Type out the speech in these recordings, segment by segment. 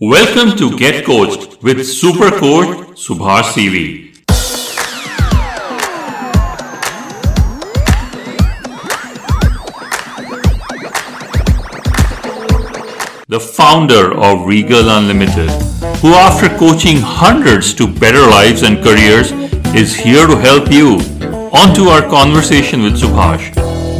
Welcome to Get Coached with Super Coach Subhash CV. The founder of Regal Unlimited, who after coaching hundreds to better lives and careers is here to help you. On to our conversation with Subhash.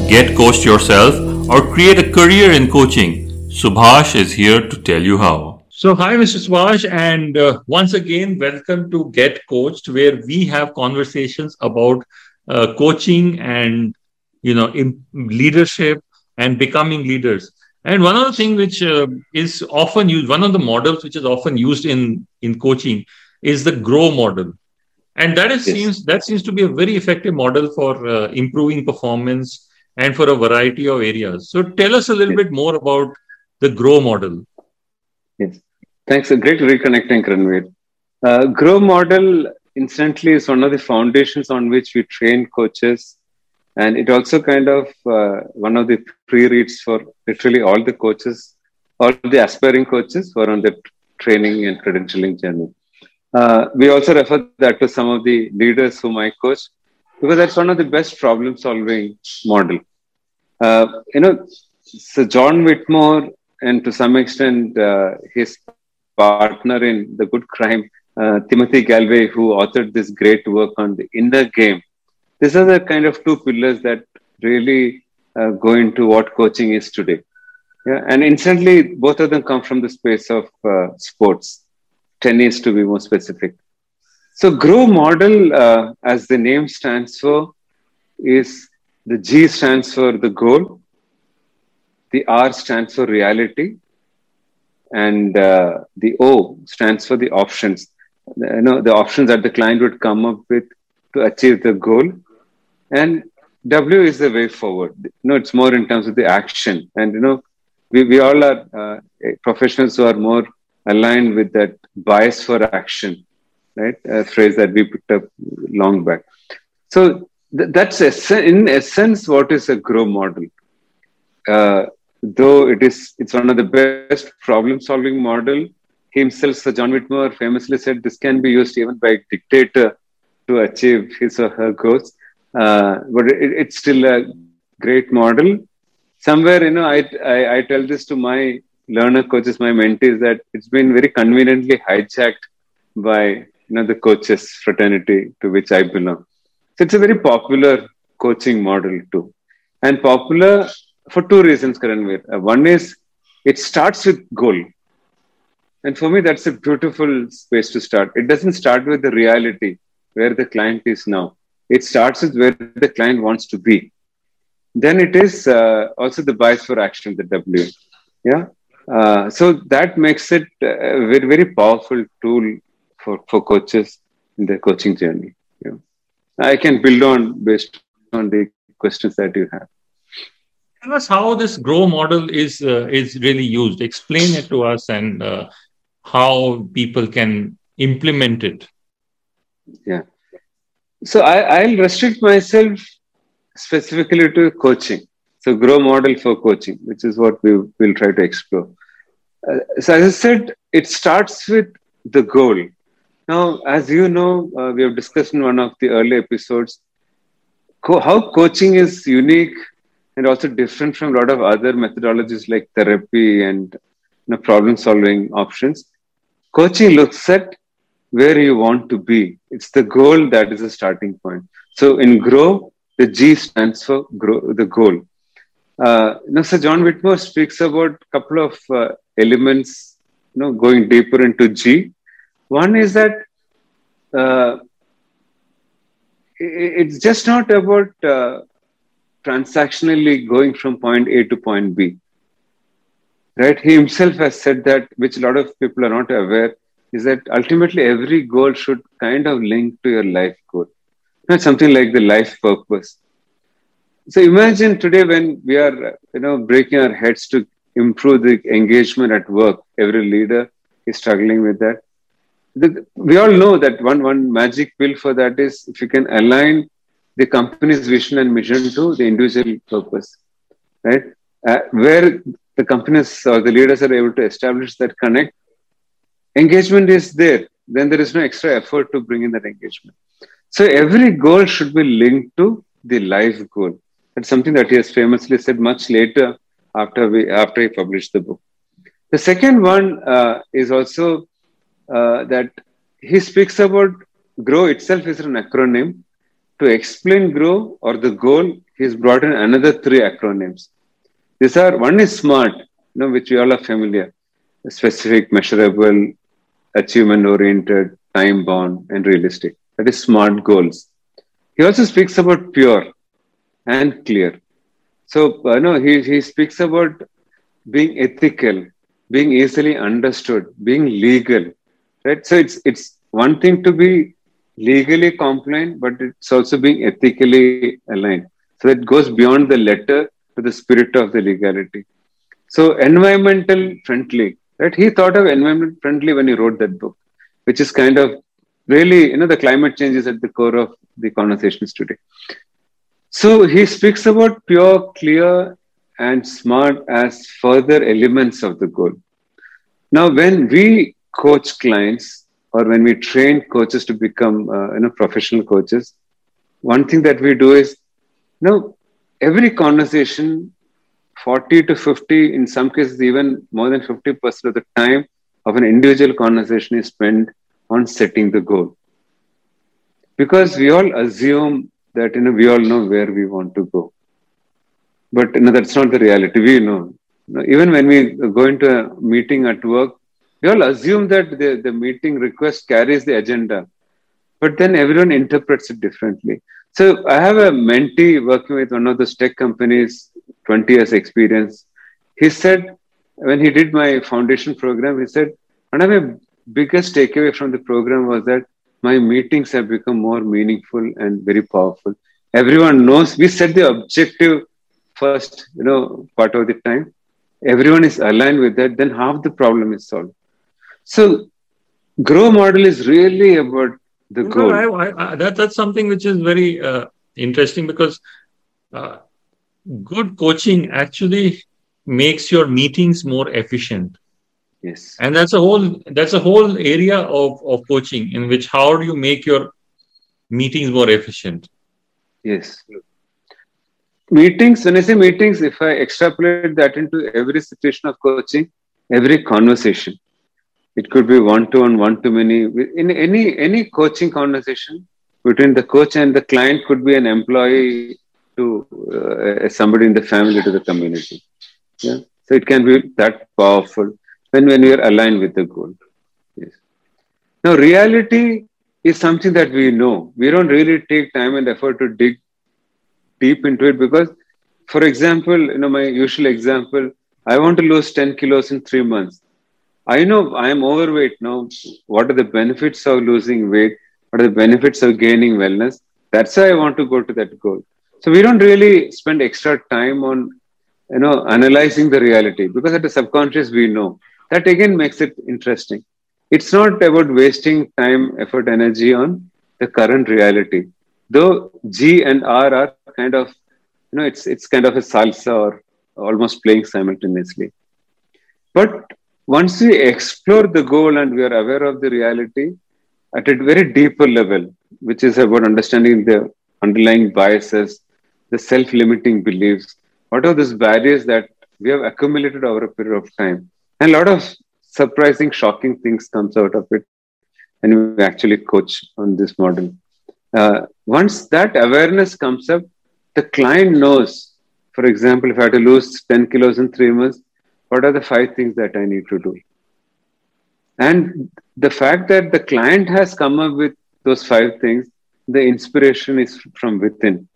Get coached yourself or create a career in coaching. Subhash is here to tell you how. So, hi, Mr. Subhash, and uh, once again, welcome to Get Coached, where we have conversations about uh, coaching and you know leadership and becoming leaders. And one of the things which uh, is often used, one of the models which is often used in in coaching, is the grow model, and that is yes. seems that seems to be a very effective model for uh, improving performance and for a variety of areas. So, tell us a little yes. bit more about the grow model. Thanks. Great reconnecting, Ranveer. Uh, Grow model, incidentally, is one of the foundations on which we train coaches. And it also kind of uh, one of the pre-reads for literally all the coaches, all the aspiring coaches who are on the training and credentialing journey. Uh, we also refer that to some of the leaders whom I coach because that's one of the best problem solving model. Uh, you know, so John Whitmore and to some extent uh, his partner in The Good Crime, uh, Timothy Gallwey, who authored this great work on the inner game. These are the kind of two pillars that really uh, go into what coaching is today. Yeah, and instantly, both of them come from the space of uh, sports, tennis to be more specific. So, Grow model, uh, as the name stands for, is the G stands for the goal, the R stands for reality, and uh, the O stands for the options. You know, the options that the client would come up with to achieve the goal. And W is the way forward. You know, it's more in terms of the action. And, you know, we, we all are uh, professionals who are more aligned with that bias for action, right? A phrase that we picked up long back. So th- that's in essence what is a grow model. Uh, though it is it's one of the best problem solving model himself sir john whitmore famously said this can be used even by a dictator to achieve his or her goals. Uh, but it, it's still a great model. Somewhere you know I, I, I tell this to my learner coaches my mentees that it's been very conveniently hijacked by you know the coaches fraternity to which i belong. So it's a very popular coaching model too. And popular for two reasons, Karanveer. Uh, one is it starts with goal. And for me, that's a beautiful space to start. It doesn't start with the reality where the client is now. It starts with where the client wants to be. Then it is uh, also the bias for action, the W. Yeah. Uh, so that makes it a very, very powerful tool for, for coaches in their coaching journey. Yeah. I can build on based on the questions that you have tell us how this grow model is uh, is really used. Explain it to us and uh, how people can implement it. Yeah. So I, i'll restrict myself specifically to coaching. So grow model for coaching which is what we will try to explore. Uh, so as i said it starts with the goal. Now as you know uh, we have discussed in one of the early episodes co- how coaching is unique and also different from a lot of other methodologies like therapy and you know, problem solving options. Coaching looks at where you want to be. It's the goal that is the starting point. So in grow, the G stands for grow, the goal. Uh, know, Sir John Whitmore speaks about a couple of uh, elements, you know, going deeper into G. One is that uh, it's just not about uh, transactionally going from point A to point B. Right? He himself has said that, which a lot of people are not aware, is that ultimately every goal should kind of link to your life goal. Not something like the life purpose. So imagine today when we are, you know, breaking our heads to improve the engagement at work. Every leader is struggling with that. The, we all know that one one magic pill for that is if you can align the company's vision and mission to the individual purpose, right? Uh, where the companies or the leaders are able to establish that connect, engagement is there, then there is no extra effort to bring in that engagement. So every goal should be linked to the life goal. That's something that he has famously said much later after we after he published the book. The second one uh, is also uh, that he speaks about grow itself is an acronym. To explain grow or the goal, he's brought in another three acronyms. These are one is SMART, you know, which we all are familiar: specific, measurable, achievement oriented, time bound, and realistic. That is SMART goals. He also speaks about pure and clear. So, uh, no, he, he speaks about being ethical, being easily understood, being legal, right? So it's it's one thing to be legally compliant, but it's also being ethically aligned. So it goes beyond the letter to the spirit of the legality. So environmental friendly, right? He thought of environment friendly when he wrote that book, which is kind of really, you know, the climate change is at the core of the conversations today. So he speaks about pure, clear, and smart as further elements of the goal. Now, when we coach clients or when we train coaches to become uh, you know professional coaches, one thing that we do is you know every conversation 40 to 50 in some cases even more than 50% of the time of an individual conversation is spent on setting the goal because we all assume that you know we all know where we want to go but you know, that's not the reality. We know. Even when we go into a meeting at work, we all assume that the, the meeting request carries the agenda. But then everyone interprets it differently. So I have a mentee working with one of those tech companies, 20 years experience. He said, when he did my foundation program, he said, one of my biggest takeaway from the program was that my meetings have become more meaningful and very powerful. Everyone knows we set the objective first, you know, part of the time, everyone is aligned with that, then half the problem is solved. So, grow model is really about the no, goal. I, I, that, that's something which is very uh, interesting because uh, good coaching actually makes your meetings more efficient. Yes. And that's a whole that's a whole area of, of coaching in which how do you make your meetings more efficient? Yes meetings, when I say meetings, if I extrapolate that into every situation of coaching, every conversation, it could be one to one, one to many. In any any coaching conversation between the coach and the client, could be an employee to uh, somebody in the family to the community. Yeah, so it can be that powerful when when we are aligned with the goal. Yes. Now, reality is something that we know. We don't really take time and effort to dig deep into it because, for example, you know, my usual example, I want to lose 10 kilos in three months. I know I am overweight now. What are the benefits of losing weight? What are the benefits of gaining wellness? That's why I want to go to that goal. So we don't really spend extra time on, you know, analyzing the reality because at the subconscious we know. That again makes it interesting. It's not about wasting time, effort, energy on the current reality. Though G and R are kind of you know it's it's kind of a salsa or almost playing simultaneously but once we explore the goal and we are aware of the reality at a very deeper level which is about understanding the underlying biases the self-limiting beliefs what are those barriers that we have accumulated over a period of time? And a lot of surprising shocking things comes out of it and we actually coach on this model. Uh, once that awareness comes up the client knows, for example, if I have to lose 10 kilos in three months, what are the five things that I need to do? And the fact that the client has come up with those five things, the inspiration is from within.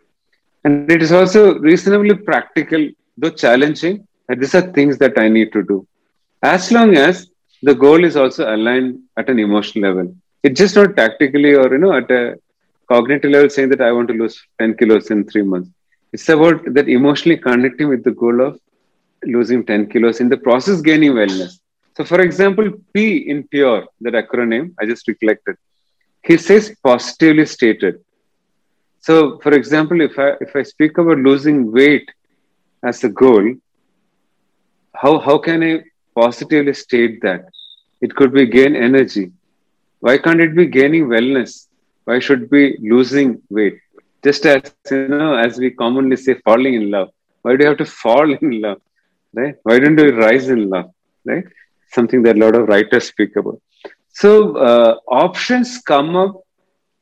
And it is also reasonably practical, though challenging, that these are things that I need to do. As long as the goal is also aligned at an emotional level. It's just not tactically or you know at a cognitive level saying that I want to lose 10 kilos in three months. It's about that emotionally connecting with the goal of losing 10 kilos in the process gaining wellness. So, for example, P in pure, that acronym I just recollected, he says positively stated. So, for example, if I if I speak about losing weight as a goal, how how can I positively state that? It could be gain energy. Why can't it be gaining wellness? Why should be losing weight? Just as you know, as we commonly say, falling in love. Why do you have to fall in love? Right? Why don't we rise in love? Right? Something that a lot of writers speak about. So uh, options come up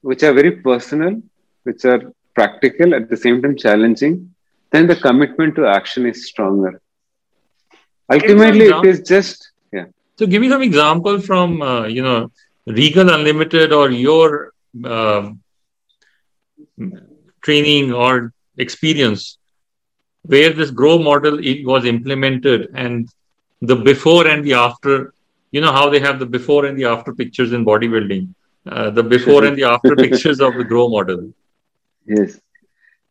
which are very personal, which are practical, at the same time challenging, then the commitment to action is stronger. Ultimately, it is just yeah. So, give me some example from uh, you know Regal Unlimited or your uh, training or experience where this grow model was implemented and the before and the after you know how they have the before and the after pictures in bodybuilding uh, the before and the after pictures of the grow model. Yes.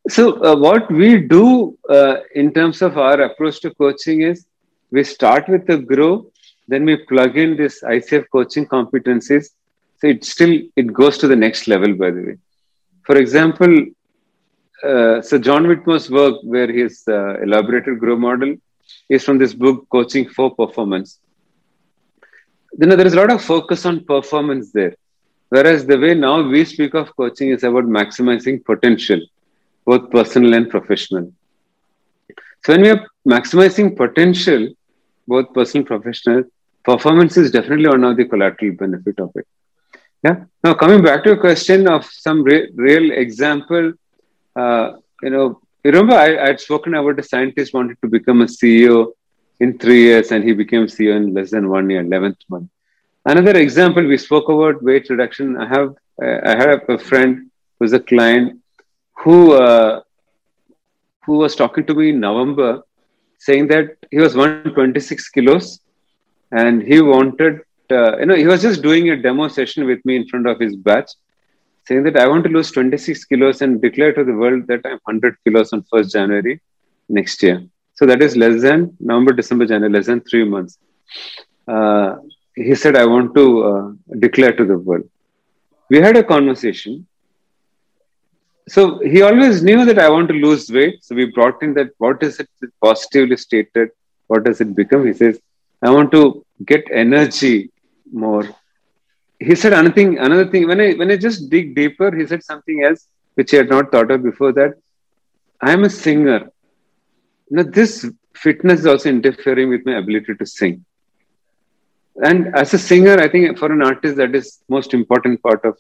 So uh, what we do uh, in terms of our approach to coaching is we start with the grow then we plug in this icf coaching competencies. So it still it goes to the next level by the way. For example uh, so john whitmore's work where he's uh, elaborated grow model is from this book coaching for performance. You know there is a lot of focus on performance there. Whereas the way now we speak of coaching is about maximizing potential both personal and professional. So when we are maximizing potential both personal and professional performance is definitely one of the collateral benefit of it. Yeah? Now coming back to a question of some re- real example uh, you know you remember I, I had spoken about a scientist wanted to become a ceo in three years and he became CEO in less than one year, 11th month. Another example, we spoke about weight reduction. I have, I had a friend who's a client who, uh, who was talking to me in November saying that he was 126 kilos and he wanted, uh, you know, he was just doing a demo session with me in front of his batch saying that I want to lose 26 kilos and declare to the world that I'm 100 kilos on 1st January next year. So that is less than November, December, January, less than three months. Uh, he said, I want to uh, declare to the world. We had a conversation. So he always knew that I want to lose weight. So we brought in that what is it positively stated? What does it become? He says, I want to get energy more. He said another thing, another thing. When I when I just dig deeper, he said something else which he had not thought of before that. I am a singer. Now, this fitness is also interfering with my ability to sing. And as a singer, I think for an artist, that is most important part of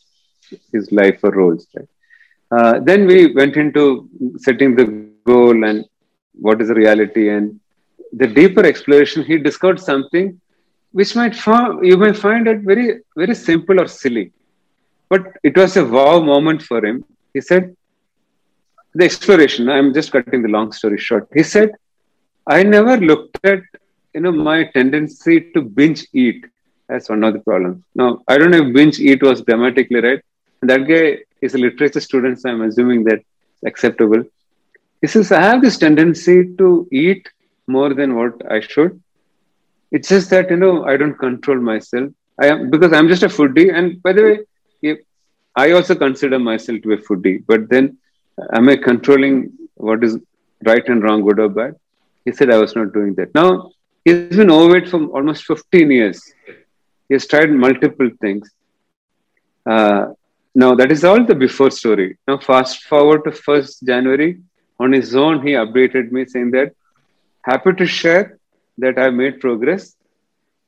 his life or roles. Right? Uh, then we went into setting the goal and what is the reality and the deeper exploration. He discovered something which might find, you may find it very very simple or silly, but it was a wow moment for him. He said, the exploration i'm just cutting the long story short. He said i never looked at you know my tendency to binge eat as one of the problems. Now i don't know if binge eat was grammatically right. That guy is a literature student so i'm assuming that acceptable. He says i have this tendency to eat more than what i should it's just that you know i don't control myself i am because i'm just a foodie and by the way if, i also consider myself to be a foodie but then am I controlling what is right and wrong, good or bad? He said, I was not doing that. Now, he's been overweight for almost 15 years. He has tried multiple things. Uh, now, that is all the before story. Now, fast forward to 1st January. On his own, he updated me saying that, happy to share that I've made progress.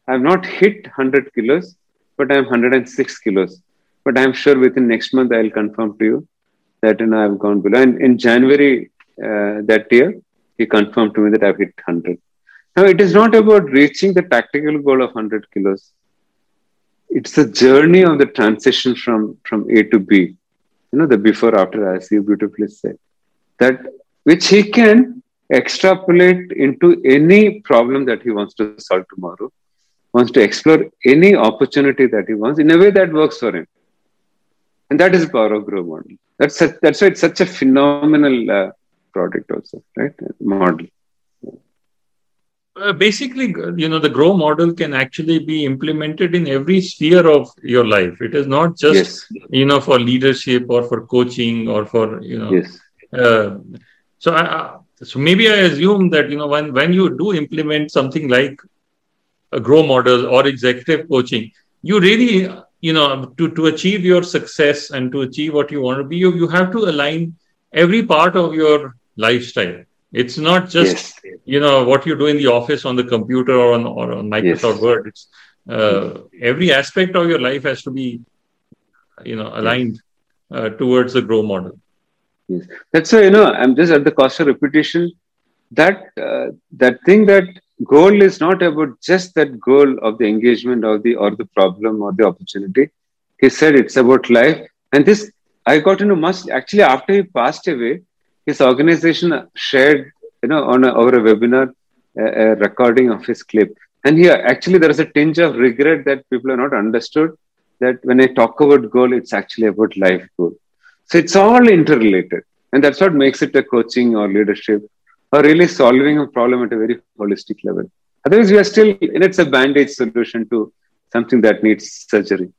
I've not hit 100 kilos, but I'm 106 kilos. But I'm sure within next month I'll confirm to you that you know I've gone below. And in January uh, that year, he confirmed to me that I've hit 100. Now it is not about reaching the tactical goal of 100 kilos. It's a journey of the transition from from A to B. You know the before after, as you beautifully said, that which he can extrapolate into any problem that he wants to solve tomorrow, wants to explore any opportunity that he wants in a way that works for him. And that is the power of Grow model. That's such, that's why it's such a phenomenal uh, product also, right? Model. Uh, basically, you know, the grow model can actually be implemented in every sphere of your life. It is not just, yes. you know, for leadership or for coaching or for, you know. Yes. Uh, so, I, so maybe I assume that, you know, when, when you do implement something like a grow model or executive coaching, you really, you know, to, to achieve your success and to achieve what you want to be, you, you have to align every part of your lifestyle. It's not just, yes. you know, what you do in the office on the computer or on, or on Microsoft yes. Word. It's uh, every aspect of your life has to be, you know, aligned uh, towards the grow model. Yes. That's why, you know, I'm just at the cost of repetition that uh, that thing that goal is not about just that goal of the engagement or the or the problem or the opportunity. He said it's about life. And this i got to know much actually after he passed away his organization shared you know on a, over a webinar a, a recording of his clip. And here actually there is a tinge of regret that people are not understood that when i talk about goal it's actually about life goal so it's all interrelated and that's what makes it a coaching or leadership or really solving a problem at a very holistic level. Otherwise, we are still, and it's a band-aid solution to something that needs surgery.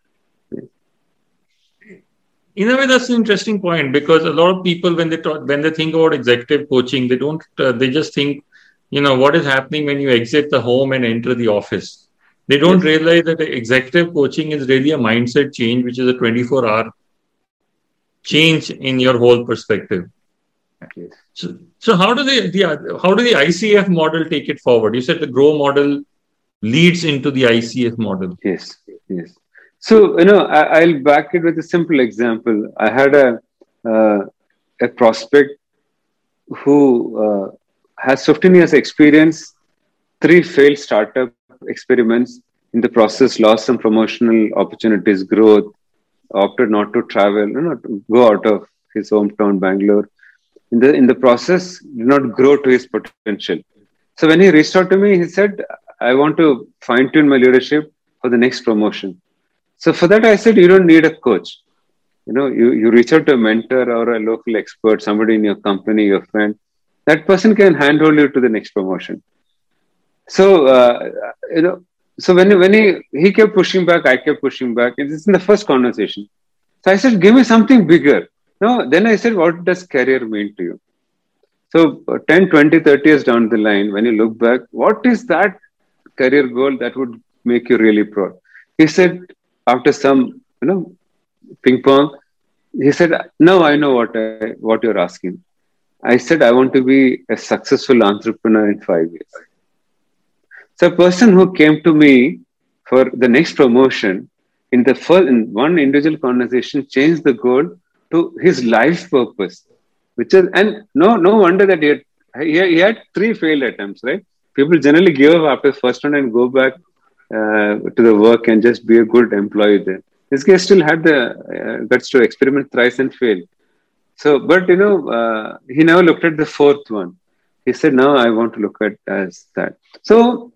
In a way, that's an interesting point because a lot of people, when they talk, when they think about executive coaching, they don't, uh, they just think, you know, what is happening when you exit the home and enter the office. They don't yes. realize that executive coaching is really a mindset change, which is a 24 hour change in your whole perspective. So, so how do the, the how do the ICF model take it forward? You said the grow model leads into the ICF model. Yes, yes. So you know, I, will back it with a simple example. I had a uh, a prospect who uh, has 15 years experience, three failed startup experiments. In the process, lost some promotional opportunities, growth, opted not to travel, you know, to go out of his hometown, Bangalore in the in the process did not grow to his potential. So when he reached out to me, he said, "I want to fine tune my leadership for the next promotion." So for that, I said, "You don't need a coach. You know, you you reach out to a mentor or a local expert, somebody in your company, your friend. That person can handhold you to the next promotion." So uh, you know, so when when he he kept pushing back, I kept pushing back. It's in the first conversation. So I said, "Give me something bigger." No, then I said, what does career mean to you? So uh, 10, 20, 30 years down the line, when you look back, what is that career goal that would make you really proud? He said, after some, you know, ping pong, he said, now I know what I, what you're asking. I said, I want to be a successful entrepreneur in five years. So a person who came to me for the next promotion in the first, in one individual conversation changed the goal to his life purpose, which is, and no, no wonder that he had, he, had three failed attempts, right? People generally give up after first one and go back uh, to the work and just be a good employee there. This guy still had the uh, guts to experiment thrice and fail. So, but you know, uh, he never looked at the fourth one. He said, "Now I want to look at as that." So,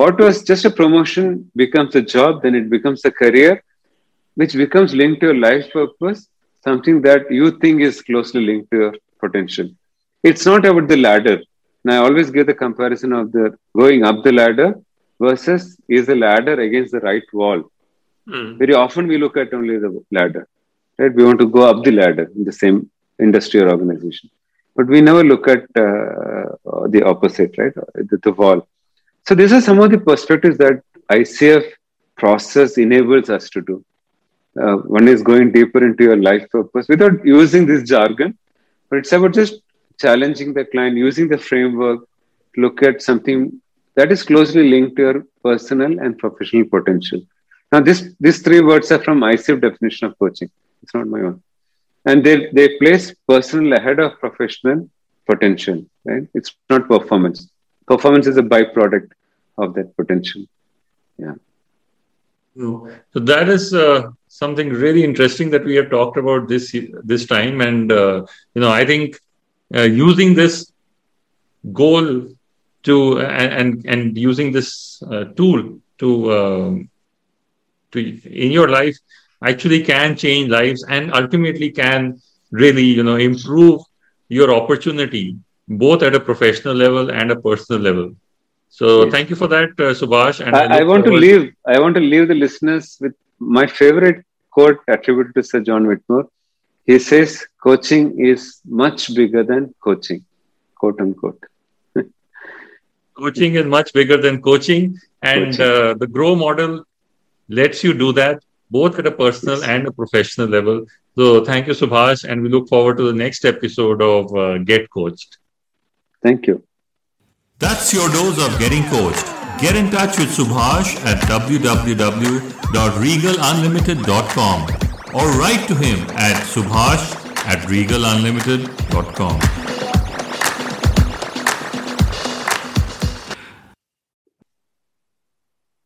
what was just a promotion becomes a job, then it becomes a career, which becomes linked to your life purpose, something that you think is closely linked to your potential. It's not about the ladder. And I always give the comparison of the going up the ladder versus is the ladder against the right wall. Mm. Very often we look at only the ladder. Right? We want to go up the ladder in the same industry or organization. But we never look at uh, the opposite, right? The, the wall. So these are some of the perspectives that ICF process enables us to do. Uh, one is going deeper into your life purpose without using this jargon, but it's about just challenging the client, using the framework look at something that is closely linked to your personal and professional potential. Now, this these three words are from ICF definition of coaching. It's not my own, and they they place personal ahead of professional potential. Right? It's not performance. Performance is a byproduct of that potential. Yeah. So that is uh, something really interesting that we have talked about this this time, and uh, you know, I think uh, using this goal to and and using this uh, tool to um, to in your life actually can change lives and ultimately can really you know improve your opportunity both at a professional level and a personal level so yes. thank you for that, uh, Subhash. And I, I, want to leave. I want to leave the listeners with my favorite quote attributed to Sir John Whitmore. He says, "Coaching is much bigger than coaching," quote unquote. coaching is much bigger than coaching, and Coaching. uh, the Grow model lets you do that both at a personal and a professional level. So, thank you, Subhash, and we look forward to the next episode of uh, Get Coached. Thank you. That's your dose of getting coached. Get in touch with Subhash at www.regalunlimited.com or write to him at subhash at regalunlimited.com.